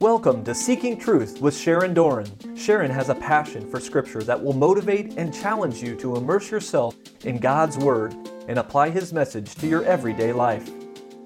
Welcome to Seeking Truth with Sharon Doran. Sharon has a passion for Scripture that will motivate and challenge you to immerse yourself in God's Word and apply His message to your everyday life.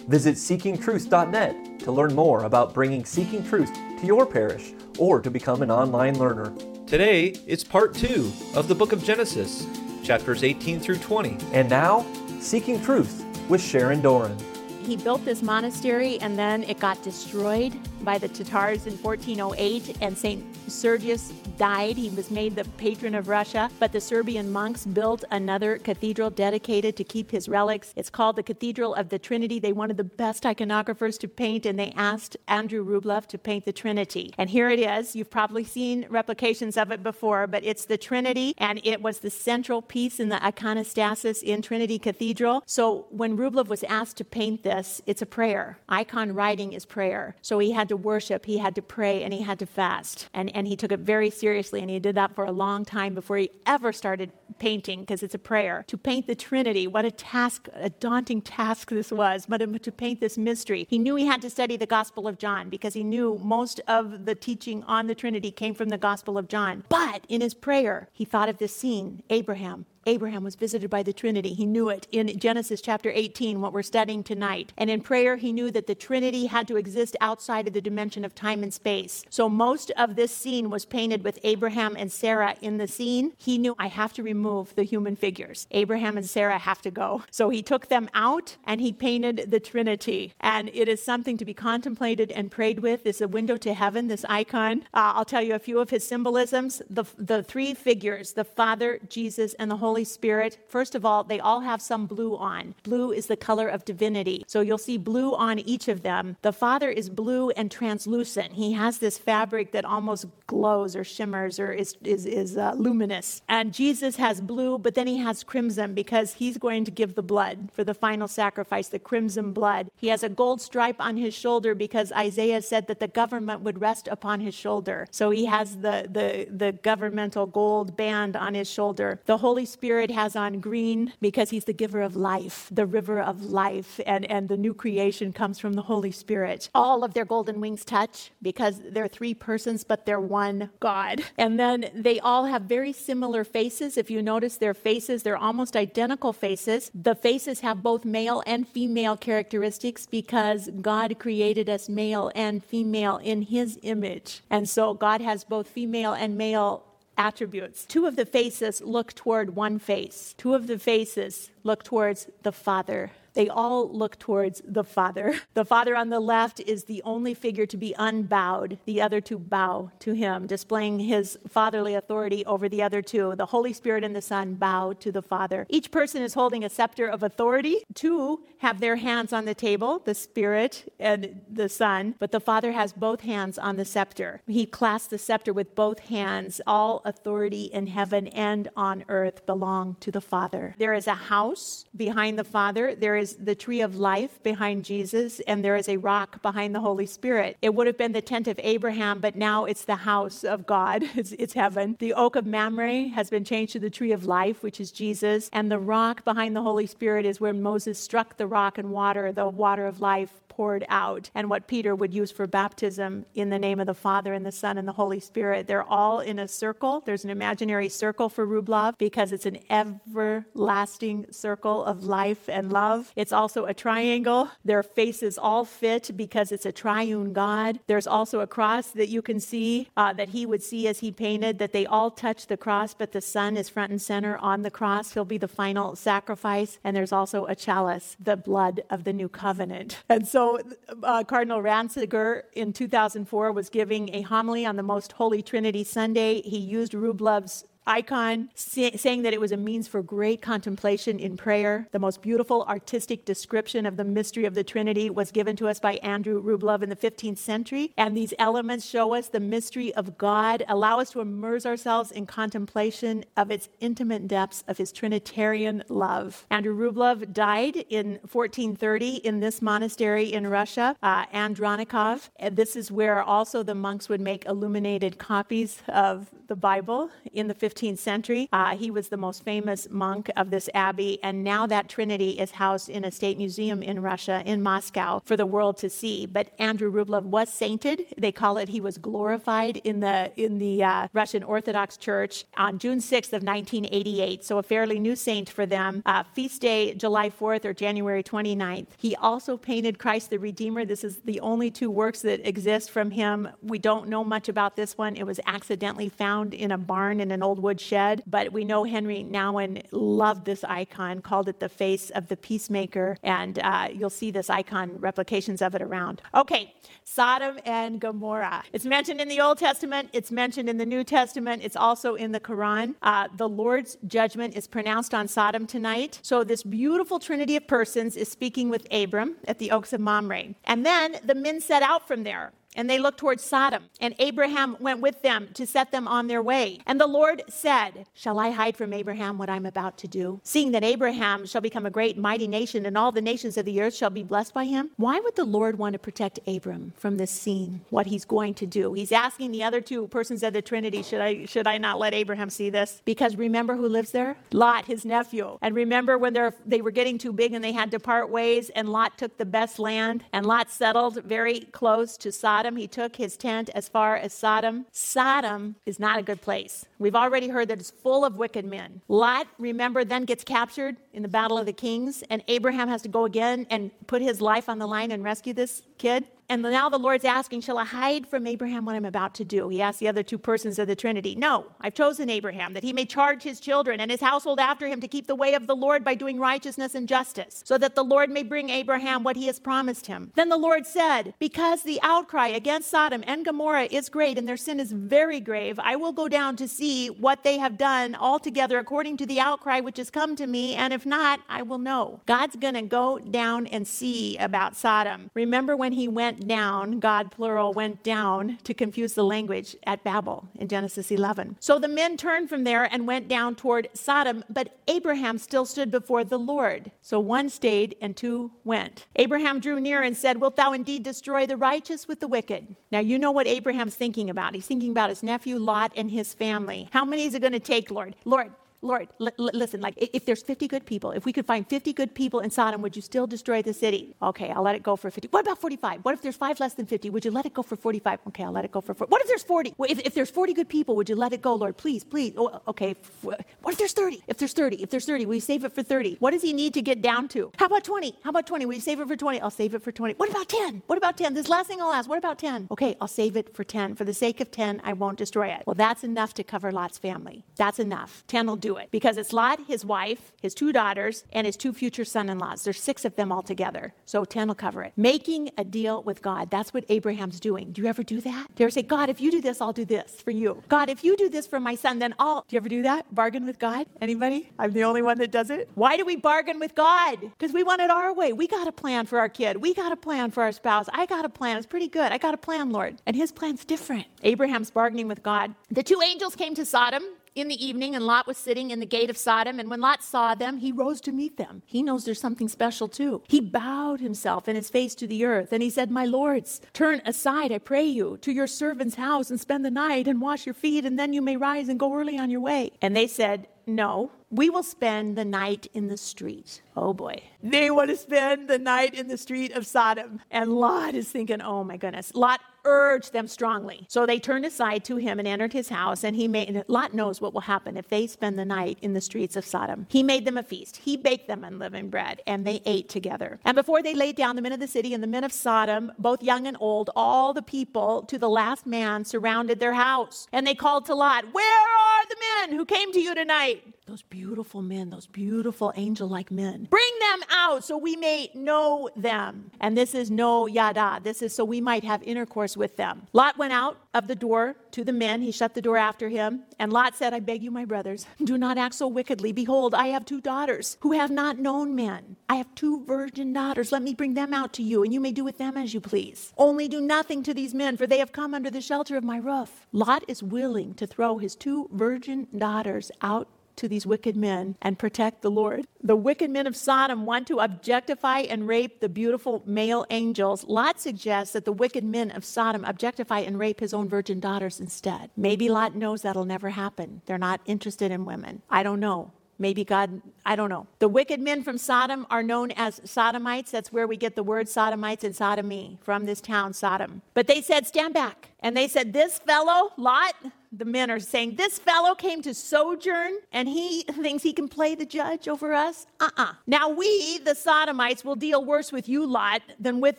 Visit seekingtruth.net to learn more about bringing Seeking Truth to your parish or to become an online learner. Today, it's part two of the book of Genesis, chapters 18 through 20. And now, Seeking Truth with Sharon Doran. He built this monastery and then it got destroyed by the Tatars in 1408, and St. Sergius died. He was made the patron of Russia, but the Serbian monks built another cathedral dedicated to keep his relics. It's called the Cathedral of the Trinity. They wanted the best iconographers to paint, and they asked Andrew Rublev to paint the Trinity. And here it is. You've probably seen replications of it before, but it's the Trinity, and it was the central piece in the iconostasis in Trinity Cathedral. So when Rublev was asked to paint this, it's a prayer. Icon writing is prayer. So he had to worship, he had to pray, and he had to fast. And, and he took it very seriously, and he did that for a long time before he ever started painting, because it's a prayer. To paint the Trinity, what a task, a daunting task this was, but to paint this mystery. He knew he had to study the Gospel of John because he knew most of the teaching on the Trinity came from the Gospel of John. But in his prayer, he thought of this scene Abraham Abraham was visited by the Trinity. He knew it in Genesis chapter 18, what we're studying tonight. And in prayer, he knew that the Trinity had to exist outside of the dimension of time and space. So most of this scene was painted with Abraham and Sarah in the scene. He knew I have to remove the human figures. Abraham and Sarah have to go. So he took them out and he painted the Trinity. And it is something to be contemplated and prayed with. It's a window to heaven, this icon. Uh, I'll tell you a few of his symbolisms. The, the three figures, the Father, Jesus, and the Holy Holy Spirit, first of all, they all have some blue on. Blue is the color of divinity. So you'll see blue on each of them. The Father is blue and translucent. He has this fabric that almost glows or shimmers or is, is, is uh, luminous. And Jesus has blue, but then he has crimson because he's going to give the blood for the final sacrifice, the crimson blood. He has a gold stripe on his shoulder because Isaiah said that the government would rest upon his shoulder. So he has the, the, the governmental gold band on his shoulder. The Holy Spirit Spirit has on green because he's the giver of life, the river of life, and, and the new creation comes from the Holy Spirit. All of their golden wings touch because they're three persons, but they're one God. And then they all have very similar faces. If you notice their faces, they're almost identical faces. The faces have both male and female characteristics because God created us male and female in his image. And so God has both female and male attributes. Two of the faces look toward one face, two of the faces look towards the Father they all look towards the Father. The Father on the left is the only figure to be unbowed, the other two bow to him, displaying his fatherly authority over the other two. The Holy Spirit and the Son bow to the Father. Each person is holding a scepter of authority. Two have their hands on the table, the Spirit and the Son, but the Father has both hands on the scepter. He clasps the scepter with both hands. All authority in heaven and on earth belong to the Father. There is a house behind the Father. There is is the tree of life behind Jesus, and there is a rock behind the Holy Spirit. It would have been the tent of Abraham, but now it's the house of God. It's, it's heaven. The oak of Mamre has been changed to the tree of life, which is Jesus. And the rock behind the Holy Spirit is where Moses struck the rock and water, the water of life poured out, and what Peter would use for baptism in the name of the Father and the Son and the Holy Spirit. They're all in a circle. There's an imaginary circle for Rublev because it's an everlasting circle of life and love. It's also a triangle. Their faces all fit because it's a triune God. There's also a cross that you can see uh, that he would see as he painted, that they all touch the cross, but the Son is front and center on the cross. He'll be the final sacrifice. And there's also a chalice, the blood of the new covenant. And so so, uh, Cardinal Ratzinger in 2004 was giving a homily on the Most Holy Trinity Sunday. He used Rublev's icon, say, saying that it was a means for great contemplation in prayer. The most beautiful artistic description of the mystery of the Trinity was given to us by Andrew Rublev in the 15th century. And these elements show us the mystery of God, allow us to immerse ourselves in contemplation of its intimate depths of his Trinitarian love. Andrew Rublev died in 1430 in this monastery in Russia, uh, Andronikov. And this is where also the monks would make illuminated copies of the Bible in the 15th 15th century. Uh, he was the most famous monk of this abbey, and now that trinity is housed in a state museum in Russia, in Moscow, for the world to see. But Andrew Rublev was sainted. They call it he was glorified in the in the uh, Russian Orthodox Church on June 6th of 1988. So a fairly new saint for them. Uh, feast day July 4th or January 29th. He also painted Christ the Redeemer. This is the only two works that exist from him. We don't know much about this one. It was accidentally found in a barn in an old wood shed, but we know Henri Nouwen loved this icon, called it the face of the peacemaker, and uh, you'll see this icon replications of it around. Okay, Sodom and Gomorrah. It's mentioned in the Old Testament, it's mentioned in the New Testament, it's also in the Quran. Uh, the Lord's judgment is pronounced on Sodom tonight. So, this beautiful trinity of persons is speaking with Abram at the Oaks of Mamre. And then the men set out from there and they looked towards Sodom. And Abraham went with them to set them on their way. And the Lord said, Shall I hide from Abraham what I'm about to do? Seeing that Abraham shall become a great, mighty nation, and all the nations of the earth shall be blessed by him. Why would the Lord want to protect Abram from this scene, what he's going to do? He's asking the other two persons of the Trinity, Should I, should I not let Abraham see this? Because remember who lives there? Lot, his nephew. And remember when they were getting too big and they had to part ways, and Lot took the best land, and Lot settled very close to Sodom. Sodom. He took his tent as far as Sodom. Sodom is not a good place. We've already heard that it's full of wicked men. Lot, remember, then gets captured in the Battle of the Kings, and Abraham has to go again and put his life on the line and rescue this kid. And now the Lord's asking, Shall I hide from Abraham what I'm about to do? He asked the other two persons of the Trinity. No, I've chosen Abraham that he may charge his children and his household after him to keep the way of the Lord by doing righteousness and justice, so that the Lord may bring Abraham what he has promised him. Then the Lord said, Because the outcry against Sodom and Gomorrah is great and their sin is very grave, I will go down to see what they have done altogether according to the outcry which has come to me, and if not, I will know. God's going to go down and see about Sodom. Remember when he went went down, God plural, went down to confuse the language at Babel in Genesis 11. So the men turned from there and went down toward Sodom, but Abraham still stood before the Lord. So one stayed and two went. Abraham drew near and said, Wilt thou indeed destroy the righteous with the wicked? Now you know what Abraham's thinking about. He's thinking about his nephew Lot and his family. How many is it going to take, Lord? Lord, Lord, l- l- listen, like if there's 50 good people, if we could find 50 good people in Sodom, would you still destroy the city? Okay, I'll let it go for 50. What about 45? What if there's five less than 50? Would you let it go for 45? Okay, I'll let it go for 40. What if there's 40? If, if there's 40 good people, would you let it go, Lord? Please, please. Oh, okay. What if there's 30? If there's 30, if there's 30, will you save it for 30? What does he need to get down to? How about 20? How about 20? Will you save it for 20? I'll save it for 20. What about 10? What about 10? This last thing I'll ask. What about 10? Okay, I'll save it for 10. For the sake of 10, I won't destroy it. Well, that's enough to cover Lot's family. That's enough. 10 will do it because it's Lot his wife, his two daughters, and his two future son in laws. There's six of them all together. So 10 will cover it. Making a deal with God. That's what Abraham's doing. Do you ever do that? Do you ever say, God, if you do this, I'll do this for you? God, if you do this for my son, then I'll. Do you ever do that? Bargain with God? Anybody? I'm the only one that does it. Why do we bargain with God? Because we want it our way. We got a plan for our kid. We got a plan for our spouse. I got a plan. It's pretty good. I got a plan, Lord. And his plan's different. Abraham's bargaining with God. The two angels came to Sodom in the evening, and Lot was sitting in the gate of Sodom. And when Lot saw them, he rose to meet them. He knows there's something special too. He bowed himself and his face to the earth, and he said, My lords, turn aside, I pray you, to your servant's house and spend the night and wash your feet, and then you may rise and go early on your way. And they said, No, we will spend the night in the street. Oh boy. They want to spend the night in the street of Sodom. And Lot is thinking, oh my goodness. Lot urged them strongly. So they turned aside to him and entered his house. And he made, Lot knows what will happen if they spend the night in the streets of Sodom. He made them a feast. He baked them unleavened bread, and they ate together. And before they laid down, the men of the city and the men of Sodom, both young and old, all the people to the last man surrounded their house. And they called to Lot, Where are the men who came to you tonight? Those beautiful men, those beautiful angel like men. Bring them out so we may know them. And this is no yada. This is so we might have intercourse with them. Lot went out of the door to the men. He shut the door after him. And Lot said, I beg you, my brothers, do not act so wickedly. Behold, I have two daughters who have not known men. I have two virgin daughters. Let me bring them out to you, and you may do with them as you please. Only do nothing to these men, for they have come under the shelter of my roof. Lot is willing to throw his two virgin daughters out to these wicked men and protect the Lord. The wicked men of Sodom want to objectify and rape the beautiful male angels. Lot suggests that the wicked men of Sodom objectify and rape his own virgin daughters instead. Maybe Lot knows that'll never happen. They're not interested in women. I don't know. Maybe God, I don't know. The wicked men from Sodom are known as Sodomites. That's where we get the word Sodomites and sodomy from this town, Sodom. But they said, Stand back. And they said, This fellow, Lot, the men are saying, This fellow came to sojourn and he thinks he can play the judge over us? Uh uh Now we, the Sodomites, will deal worse with you, Lot, than with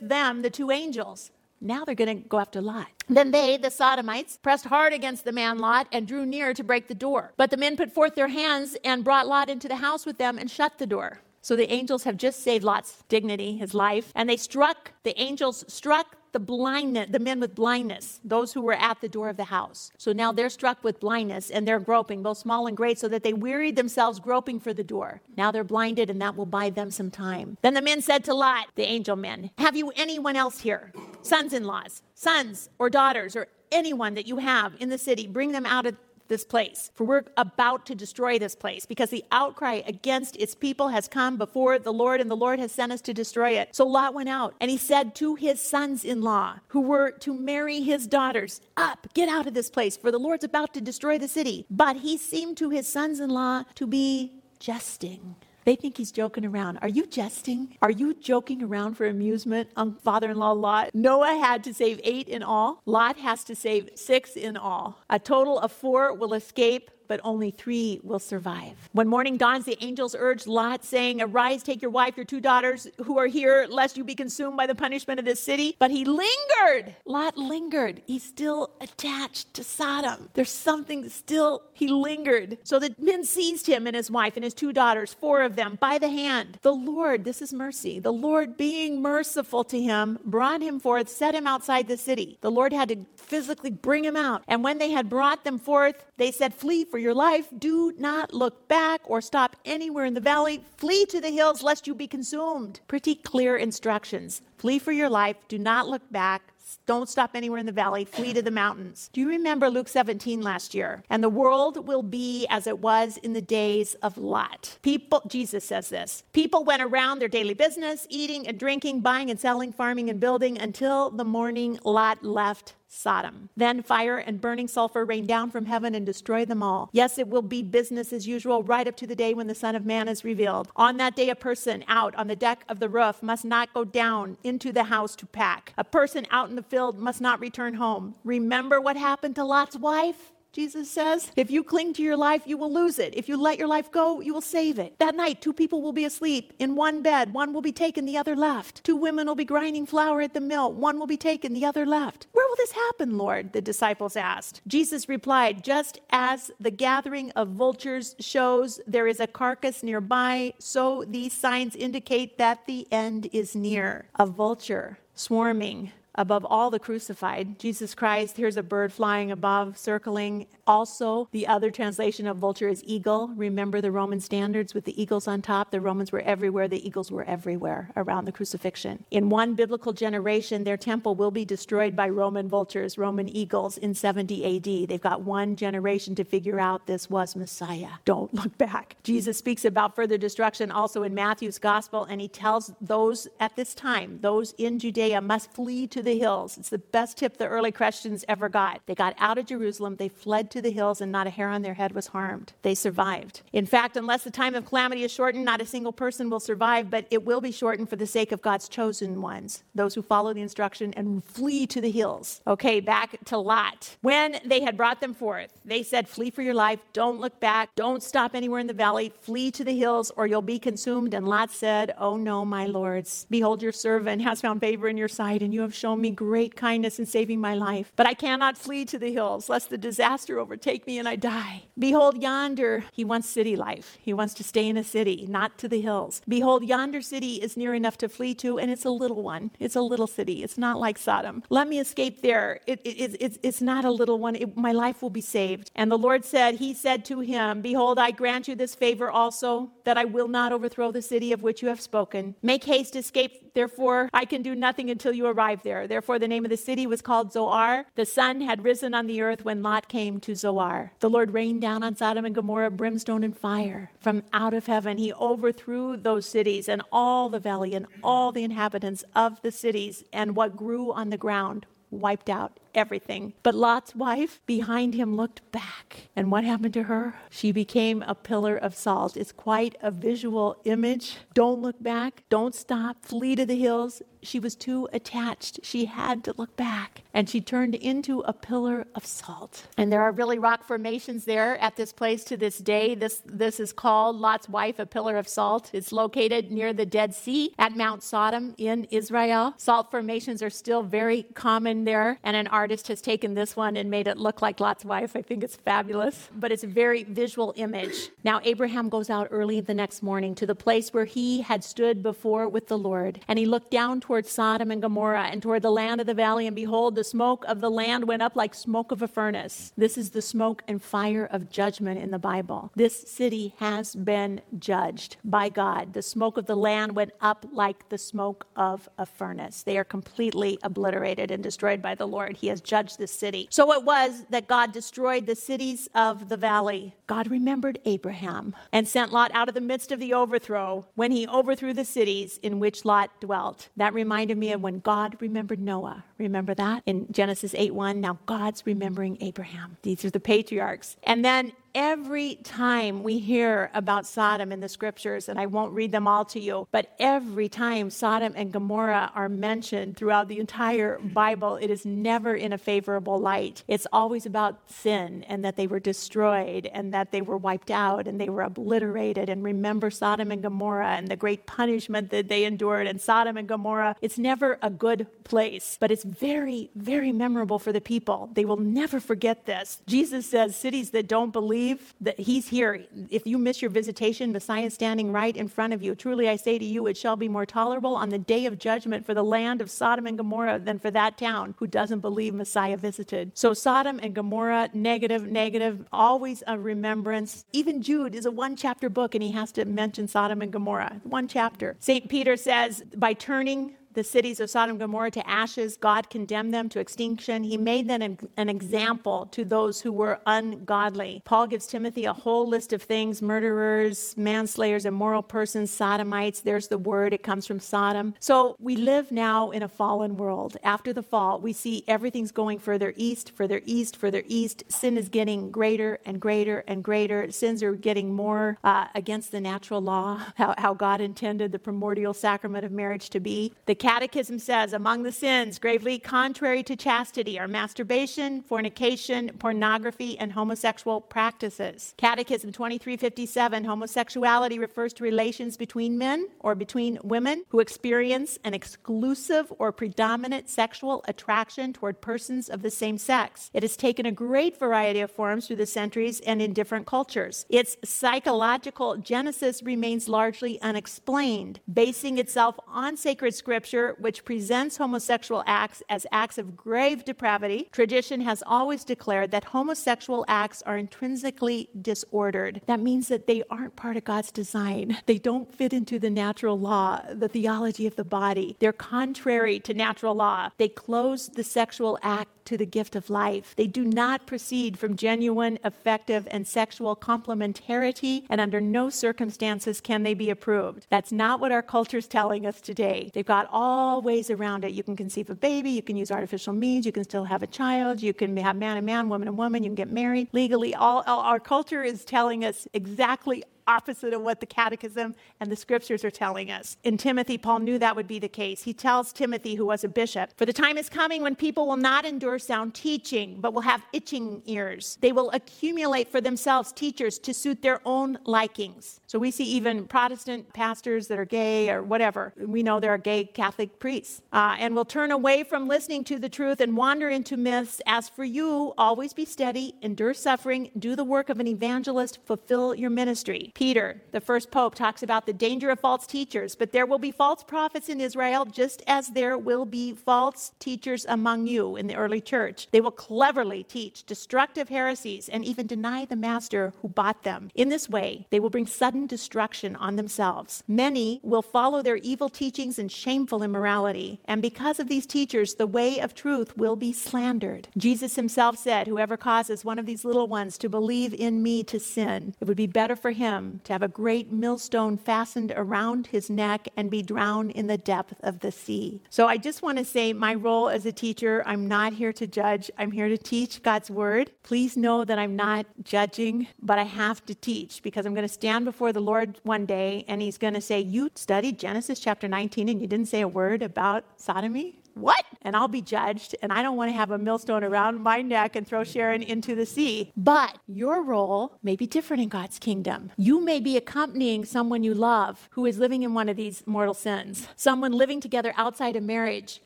them, the two angels. Now they're going to go after Lot. Then they, the Sodomites, pressed hard against the man Lot and drew near to break the door. But the men put forth their hands and brought Lot into the house with them and shut the door. So the angels have just saved Lot's dignity, his life, and they struck, the angels struck the blindness, the men with blindness, those who were at the door of the house. So now they're struck with blindness and they're groping, both small and great, so that they wearied themselves groping for the door. Now they're blinded and that will buy them some time. Then the men said to Lot, the angel men, Have you anyone else here? Sons in laws, sons or daughters, or anyone that you have in the city, bring them out of this place, for we're about to destroy this place, because the outcry against its people has come before the Lord, and the Lord has sent us to destroy it. So Lot went out, and he said to his sons in law, who were to marry his daughters, Up, get out of this place, for the Lord's about to destroy the city. But he seemed to his sons in law to be jesting. They think he's joking around. Are you jesting? Are you joking around for amusement on father in law Lot? Noah had to save eight in all. Lot has to save six in all. A total of four will escape but only three will survive. When morning dawns, the angels urged Lot, saying, Arise, take your wife, your two daughters who are here, lest you be consumed by the punishment of this city. But he lingered. Lot lingered. He's still attached to Sodom. There's something still, he lingered. So the men seized him and his wife and his two daughters, four of them, by the hand. The Lord, this is mercy, the Lord being merciful to him, brought him forth, set him outside the city. The Lord had to physically bring him out. And when they had brought them forth, they said, Flee for your life. Do not look back or stop anywhere in the valley. Flee to the hills lest you be consumed. Pretty clear instructions. Flee for your life. Do not look back. Don't stop anywhere in the valley. Flee to the mountains. Do you remember Luke 17 last year? And the world will be as it was in the days of Lot. People, Jesus says this people went around their daily business, eating and drinking, buying and selling, farming and building until the morning Lot left Sodom. Then fire and burning sulfur rain down from heaven and destroy them all. Yes, it will be business as usual right up to the day when the Son of Man is revealed. On that day, a person out on the deck of the roof must not go down into the house to pack. A person out in the field must not return home. Remember what happened to Lot's wife? Jesus says. If you cling to your life, you will lose it. If you let your life go, you will save it. That night, two people will be asleep in one bed. One will be taken, the other left. Two women will be grinding flour at the mill. One will be taken, the other left. Where will this happen, Lord? The disciples asked. Jesus replied, Just as the gathering of vultures shows there is a carcass nearby, so these signs indicate that the end is near. A vulture swarming above all the crucified. Jesus Christ, here's a bird flying above, circling. Also, the other translation of vulture is eagle. Remember the Roman standards with the eagles on top? The Romans were everywhere, the eagles were everywhere around the crucifixion. In one biblical generation, their temple will be destroyed by Roman vultures, Roman eagles in 70 AD. They've got one generation to figure out this was Messiah. Don't look back. Jesus speaks about further destruction also in Matthew's gospel, and he tells those at this time, those in Judea, must flee to the hills. It's the best tip the early Christians ever got. They got out of Jerusalem, they fled to the hills, and not a hair on their head was harmed. They survived. In fact, unless the time of calamity is shortened, not a single person will survive, but it will be shortened for the sake of God's chosen ones, those who follow the instruction and flee to the hills. Okay, back to Lot. When they had brought them forth, they said, Flee for your life, don't look back, don't stop anywhere in the valley, flee to the hills, or you'll be consumed. And Lot said, Oh no, my lords, behold, your servant has found favor in your sight, and you have shown shown me great kindness in saving my life. But I cannot flee to the hills, lest the disaster overtake me and I die. Behold, yonder, he wants city life. He wants to stay in a city, not to the hills. Behold, yonder city is near enough to flee to, and it's a little one. It's a little city. It's not like Sodom. Let me escape there. It, it, it, it's not a little one. my life will be saved. And the Lord said, He said to him, Behold, I grant you this favor also, that I will not overthrow the city of which you have spoken. Make haste, escape, therefore, I can do nothing until you arrive there. Therefore, the name of the city was called Zoar. The sun had risen on the earth when Lot came to Zoar. The Lord rained down on Sodom and Gomorrah brimstone and fire from out of heaven. He overthrew those cities and all the valley and all the inhabitants of the cities and what grew on the ground wiped out everything. But Lot's wife behind him looked back. And what happened to her? She became a pillar of salt. It's quite a visual image. Don't look back. Don't stop. Flee to the hills. She was too attached. She had to look back. And she turned into a pillar of salt. And there are really rock formations there at this place to this day. This, this is called Lot's wife, a pillar of salt. It's located near the Dead Sea at Mount Sodom in Israel. Salt formations are still very common there. And an artist has taken this one and made it look like Lot's wife. I think it's fabulous. But it's a very visual image. Now, Abraham goes out early the next morning to the place where he had stood before with the Lord. And he looked down toward toward Sodom and Gomorrah and toward the land of the valley, and behold, the smoke of the land went up like smoke of a furnace. This is the smoke and fire of judgment in the Bible. This city has been judged by God. The smoke of the land went up like the smoke of a furnace. They are completely obliterated and destroyed by the Lord. He has judged this city. So it was that God destroyed the cities of the valley. God remembered Abraham and sent Lot out of the midst of the overthrow when he overthrew the cities in which Lot dwelt. That reminded me of when God remembered Noah. Remember that in Genesis 8 1? Now God's remembering Abraham. These are the patriarchs. And then every time we hear about Sodom in the scriptures, and I won't read them all to you, but every time Sodom and Gomorrah are mentioned throughout the entire Bible, it is never in a favorable light. It's always about sin and that they were destroyed and that they were wiped out and they were obliterated. And remember Sodom and Gomorrah and the great punishment that they endured. And Sodom and Gomorrah, it's never a good place, but it's very, very memorable for the people. They will never forget this. Jesus says, Cities that don't believe, believe that He's here. If you miss your visitation, Messiah is standing right in front of you. Truly, I say to you, it shall be more tolerable on the day of judgment for the land of Sodom and Gomorrah than for that town who doesn't believe Messiah visited. So, Sodom and Gomorrah, negative, negative, always a remembrance. Even Jude is a one chapter book and he has to mention Sodom and Gomorrah. One chapter. St. Peter says, by turning the cities of Sodom and Gomorrah to ashes. God condemned them to extinction. He made them an, example to those who were ungodly. Paul gives Timothy a whole list of things murderers, manslayers, immoral persons, sodomites. There's the word, it comes from Sodom. So we live now in a fallen world. After the fall, we see everything's going further east, further east, further east. Sin is getting greater and greater and greater. Sins are getting more uh, against the natural law, how, how God intended the primordial sacrament of marriage to be. The Catechism says among the sins gravely contrary to chastity are masturbation, fornication, pornography, and homosexual practices. Catechism 2357 homosexuality refers to relations between men or between women who experience an exclusive or predominant sexual attraction toward persons of the same sex. It has taken a great variety of forms through the centuries and in different cultures. Its psychological genesis remains largely unexplained, basing itself on sacred scripture which presents homosexual acts as acts of grave depravity, tradition has always declared that homosexual acts are intrinsically disordered. That means that they aren't part of God's design. They don't fit into the natural law, the theology of the body. They're contrary to natural law. They close the sexual act to the gift of life. They do not proceed from genuine, affective, and sexual complementarity, and under no circumstances can they be approved. That's not what our culture is telling us today. They've got all ways around it. You can conceive a baby, you can use artificial means, you can still have a child, you can have man and man, woman and woman, you can get married legally. All, all our culture is telling us exactly opposite of what the catechism and the scriptures are telling us. In Timothy, Paul knew that would be the case. He tells Timothy, who was a bishop, For the time is coming when people will not endure sound teaching, but will have itching ears. They will accumulate for themselves teachers to suit their own likings. So we see even Protestant pastors that are gay or whatever. We know there are gay Catholic priests. Uh, and will turn away from listening to the truth and wander into myths. As for you, always be steady, endure suffering, do the work of an evangelist, fulfill your ministry. Peter, the first pope, talks about the danger of false teachers, but there will be false prophets in Israel just as there will be false teachers among you in the early church. They will cleverly teach destructive heresies and even deny the master who bought them. In this way, they will bring sudden destruction on themselves. Many will follow their evil teachings and shameful immorality, and because of these teachers, the way of truth will be slandered. Jesus himself said, Whoever causes one of these little ones to believe in me to sin, it would be better for him to have a great millstone fastened around his neck and be drowned in the depth of the sea. So I just want to say my role as a teacher, I'm not here to judge, I'm here to teach God's word. Please know that I'm not judging, but I have to teach because I'm going to stand before the Lord one day and he's going to say, You studied Genesis chapter 19 and you didn't say a word about sodomy? What? And I'll be judged, and I don't want to have a millstone around my neck and throw Sharon into the sea. But your role may be different in God's kingdom. You may be accompanying someone you love who is living in one of these mortal sins, someone living together outside of marriage,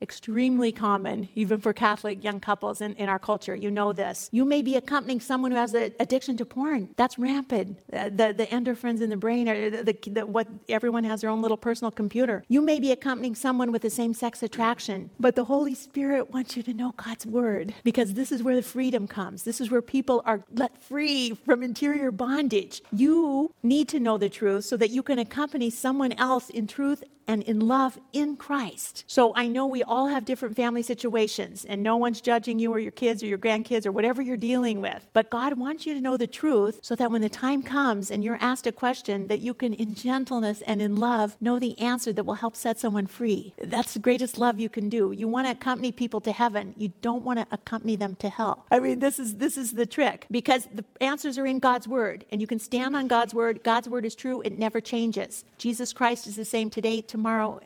extremely common, even for Catholic young couples in, in our culture. You know this. You may be accompanying someone who has an addiction to porn. That's rampant. Uh, the, the endorphins in the brain, are the, the, the, what everyone has their own little personal computer. You may be accompanying someone with the same sex attraction but the Holy Spirit wants you to know God's word because this is where the freedom comes. This is where people are let free from interior bondage. You need to know the truth so that you can accompany someone else in truth and in love in Christ. So I know we all have different family situations, and no one's judging you or your kids or your grandkids or whatever you're dealing with. But God wants you to know the truth so that when the time comes and you're asked a question, that you can, in gentleness and in love, know the answer that will help set someone free. That's the greatest love you can do. You want to accompany people to heaven. You don't want to accompany them to hell. I mean, this is this is the trick because the answers are in God's word and you can stand on God's word. God's word is true. It never changes. Jesus Christ is the same today,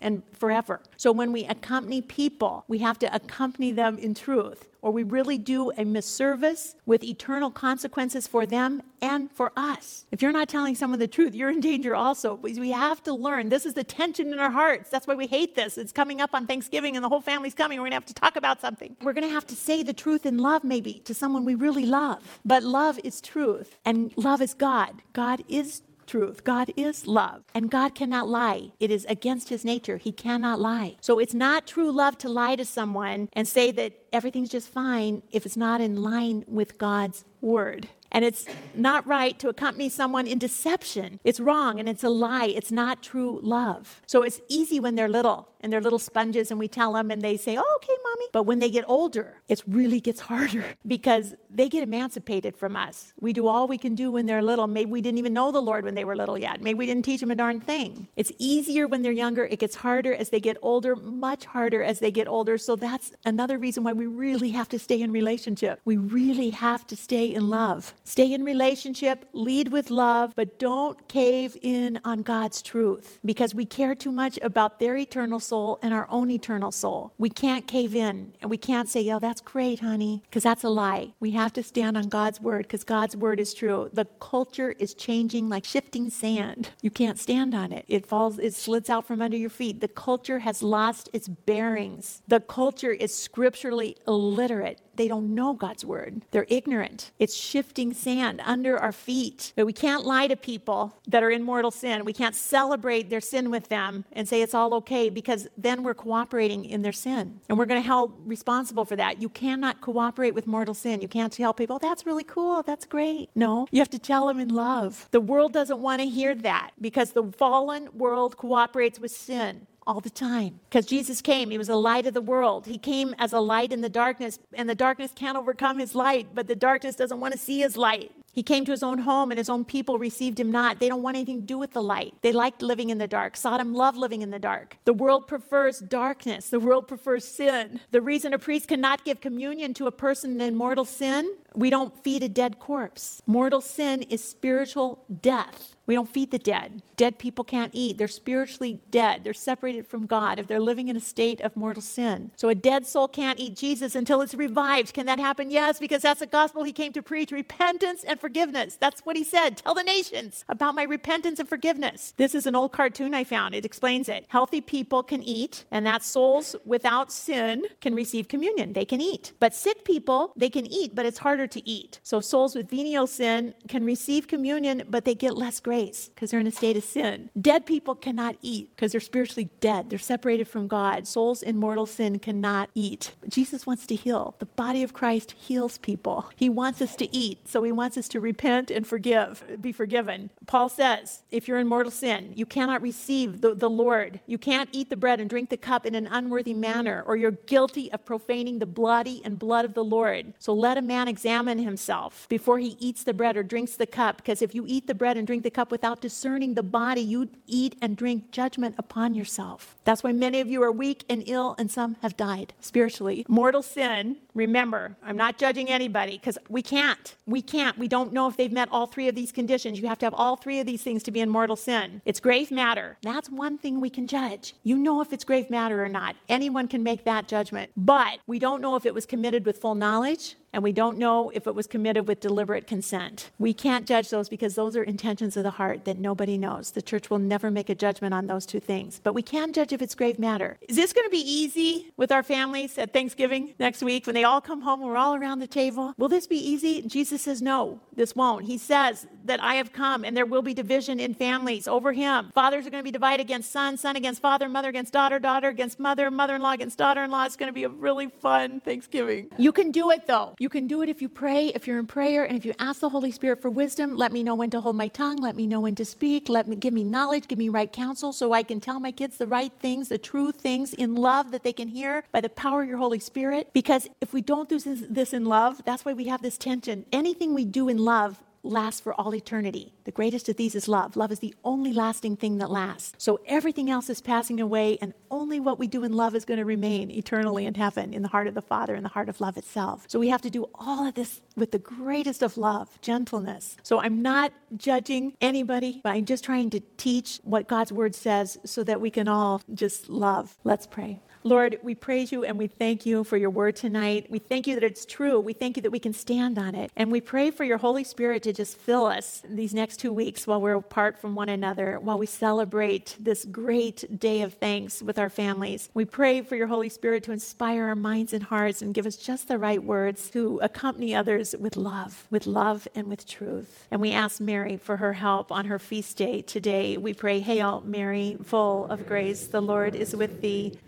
and forever. So when we accompany people, we have to accompany them in truth or we really do a misservice with eternal consequences for them and for us. If you're not telling someone the truth, you're in danger also. We have to learn. This is the tension in our hearts. That's why we hate this. It's coming up on Thanksgiving and the whole family's coming. We're going to have to talk about something. We're going to have to say the truth in love, maybe, to someone we really love. But love is truth, and love is God. God is truth. God is love, and God cannot lie. It is against his nature. He cannot lie. So it's not true love to lie to someone and say that everything's just fine if it's not in line with God's word. And it's not right to accompany someone in deception. It's wrong and it's a lie. It's not true love. So it's easy when they're little and they're little sponges and we tell them and they say, oh, okay, mommy. But when they get older, it really gets harder because they get emancipated from us. We do all we can do when they're little. Maybe we didn't even know the Lord when they were little yet. Maybe we didn't teach them a darn thing. It's easier when they're younger. It gets harder as they get older, much harder as they get older. So that's another reason why we really have to stay in relationship. We really have to stay in love. Stay in relationship, lead with love, but don't cave in on God's truth because we care too much about their eternal soul and our own eternal soul. We can't cave in and we can't say, "Yeah, that's great, honey," because that's a lie. We have to stand on God's word because God's word is true. The culture is changing like shifting sand. You can't stand on it. It falls, it slits out from under your feet. The culture has lost its bearings. The culture is scripturally illiterate. They don't know God's word. They're ignorant. It's shifting sand under our feet. But we can't lie to people that are in mortal sin. We can't celebrate their sin with them and say it's all okay because then we're cooperating in their sin. And we're going to held responsible for that. You cannot cooperate with mortal sin. You can't tell people, oh, that's really cool. That's great. No, you have to tell them in love. The world doesn't want to hear that because the fallen world cooperates with sin all the time. Because Jesus came, He was the light of the world. He came as a light in the darkness, and the darkness can't overcome His light, but the darkness doesn't want to see His light. He came to his own home and his own people received him not. They don't want anything to do with the light. They liked living in the dark. Sodom loved living in the dark. The world prefers darkness. The world prefers sin. The reason a priest cannot give communion to a person in mortal sin, we don't feed a dead corpse. Mortal sin is spiritual death. We don't feed the dead. Dead people can't eat. They're spiritually dead. They're separated from God if they're living in a state of mortal sin. So a dead soul can't eat Jesus until it's revived. Can that happen? Yes, because that's the gospel he came to preach repentance and forgiveness. That's what he said. Tell the nations about my repentance and forgiveness. This is an old cartoon I found. It explains it. Healthy people can eat, and that souls without sin can receive communion. They can eat. But sick people, they can eat, but it's harder to eat. So souls with venial sin can receive communion, but they get less grace because they're in a state of sin. Dead people cannot eat because they're spiritually dead. They're separated from God. Souls in mortal sin cannot eat. Jesus wants to heal. The body of Christ heals people. He wants us to eat, so he wants us to repent and forgive, be forgiven. Paul says, if you're in mortal sin, you cannot receive the, the Lord. You can't eat the bread and drink the cup in an unworthy manner, or you're guilty of profaning the bloody and blood of the Lord. So let a man examine himself before he eats the bread or drinks the cup, because if you eat the bread and drink the cup without discerning the body, you eat and drink judgment upon yourself. That's why many of you are weak and ill, and some have died spiritually. Mortal sin, remember, I'm not judging anybody because we can't. We can't. We don't know if they've met all three of these conditions. You have to have all three of these things to be in mortal sin. It's grave matter. That's one thing we can judge. You know if it's grave matter or not. Anyone can make that judgment. But we don't know if it was committed with full knowledge and we don't know if it was committed with deliberate consent. We can't judge those because those are intentions of the heart that nobody knows. The church will never make a judgment on those two things, but we can judge if it's grave matter. Is this going to be easy with our families at Thanksgiving next week when they all come home and we're all around the table? Will this be easy? Jesus says, No, this won't. He says that I have come and there will be division in families over him. Fathers are going to be divided against son, son against father, mother against daughter, daughter against mother, mother in law against daughter in law. It's going to be a really fun Thanksgiving. You can do it though. You can do it if you pray, if you're in prayer, and if you ask the Holy Spirit for wisdom. Let me know when to hold my tongue. Let me know when to speak. Let me give me knowledge, give me right counsel so I can tell my kids the right things, the true things in love that they can hear by the power of your Holy Spirit. Because if we don't do this, in love, that's why we have this tension. Anything we do in love lasts for all eternity. The greatest of these is love. Love is the only lasting thing that lasts. So everything else is passing away, and only what we do in love is going to remain eternally in heaven, in the heart of the Father, in the heart of love itself. So we have to do all of this with the greatest of love, gentleness. So I'm not judging anybody, but I'm just trying to teach what God's word says so that we can all just love. Let's pray. Lord, we praise you and we thank you for your word tonight. We thank you that it's true. We thank you that we can stand on it. And we pray for your Holy Spirit to just fill us these next two weeks while we're apart from one another, while we celebrate this great day of thanks with our families. We pray for your Holy Spirit to inspire our minds and hearts and give us just the right words to accompany others with love, with love and with truth. And we ask Mary for her help on her feast day today. We pray, Hail Mary, full of grace, the Lord is with thee.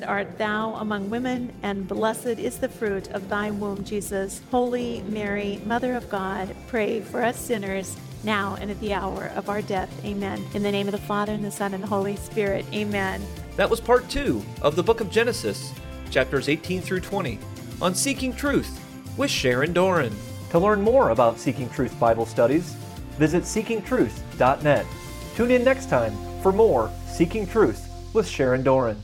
Blessed art thou among women, and blessed is the fruit of thy womb, Jesus. Holy Mary, Mother of God, pray for us sinners now and at the hour of our death. Amen. In the name of the Father, and the Son, and the Holy Spirit. Amen. That was part two of the book of Genesis, chapters 18 through 20, on Seeking Truth with Sharon Doran. To learn more about Seeking Truth Bible studies, visit seekingtruth.net. Tune in next time for more Seeking Truth with Sharon Doran.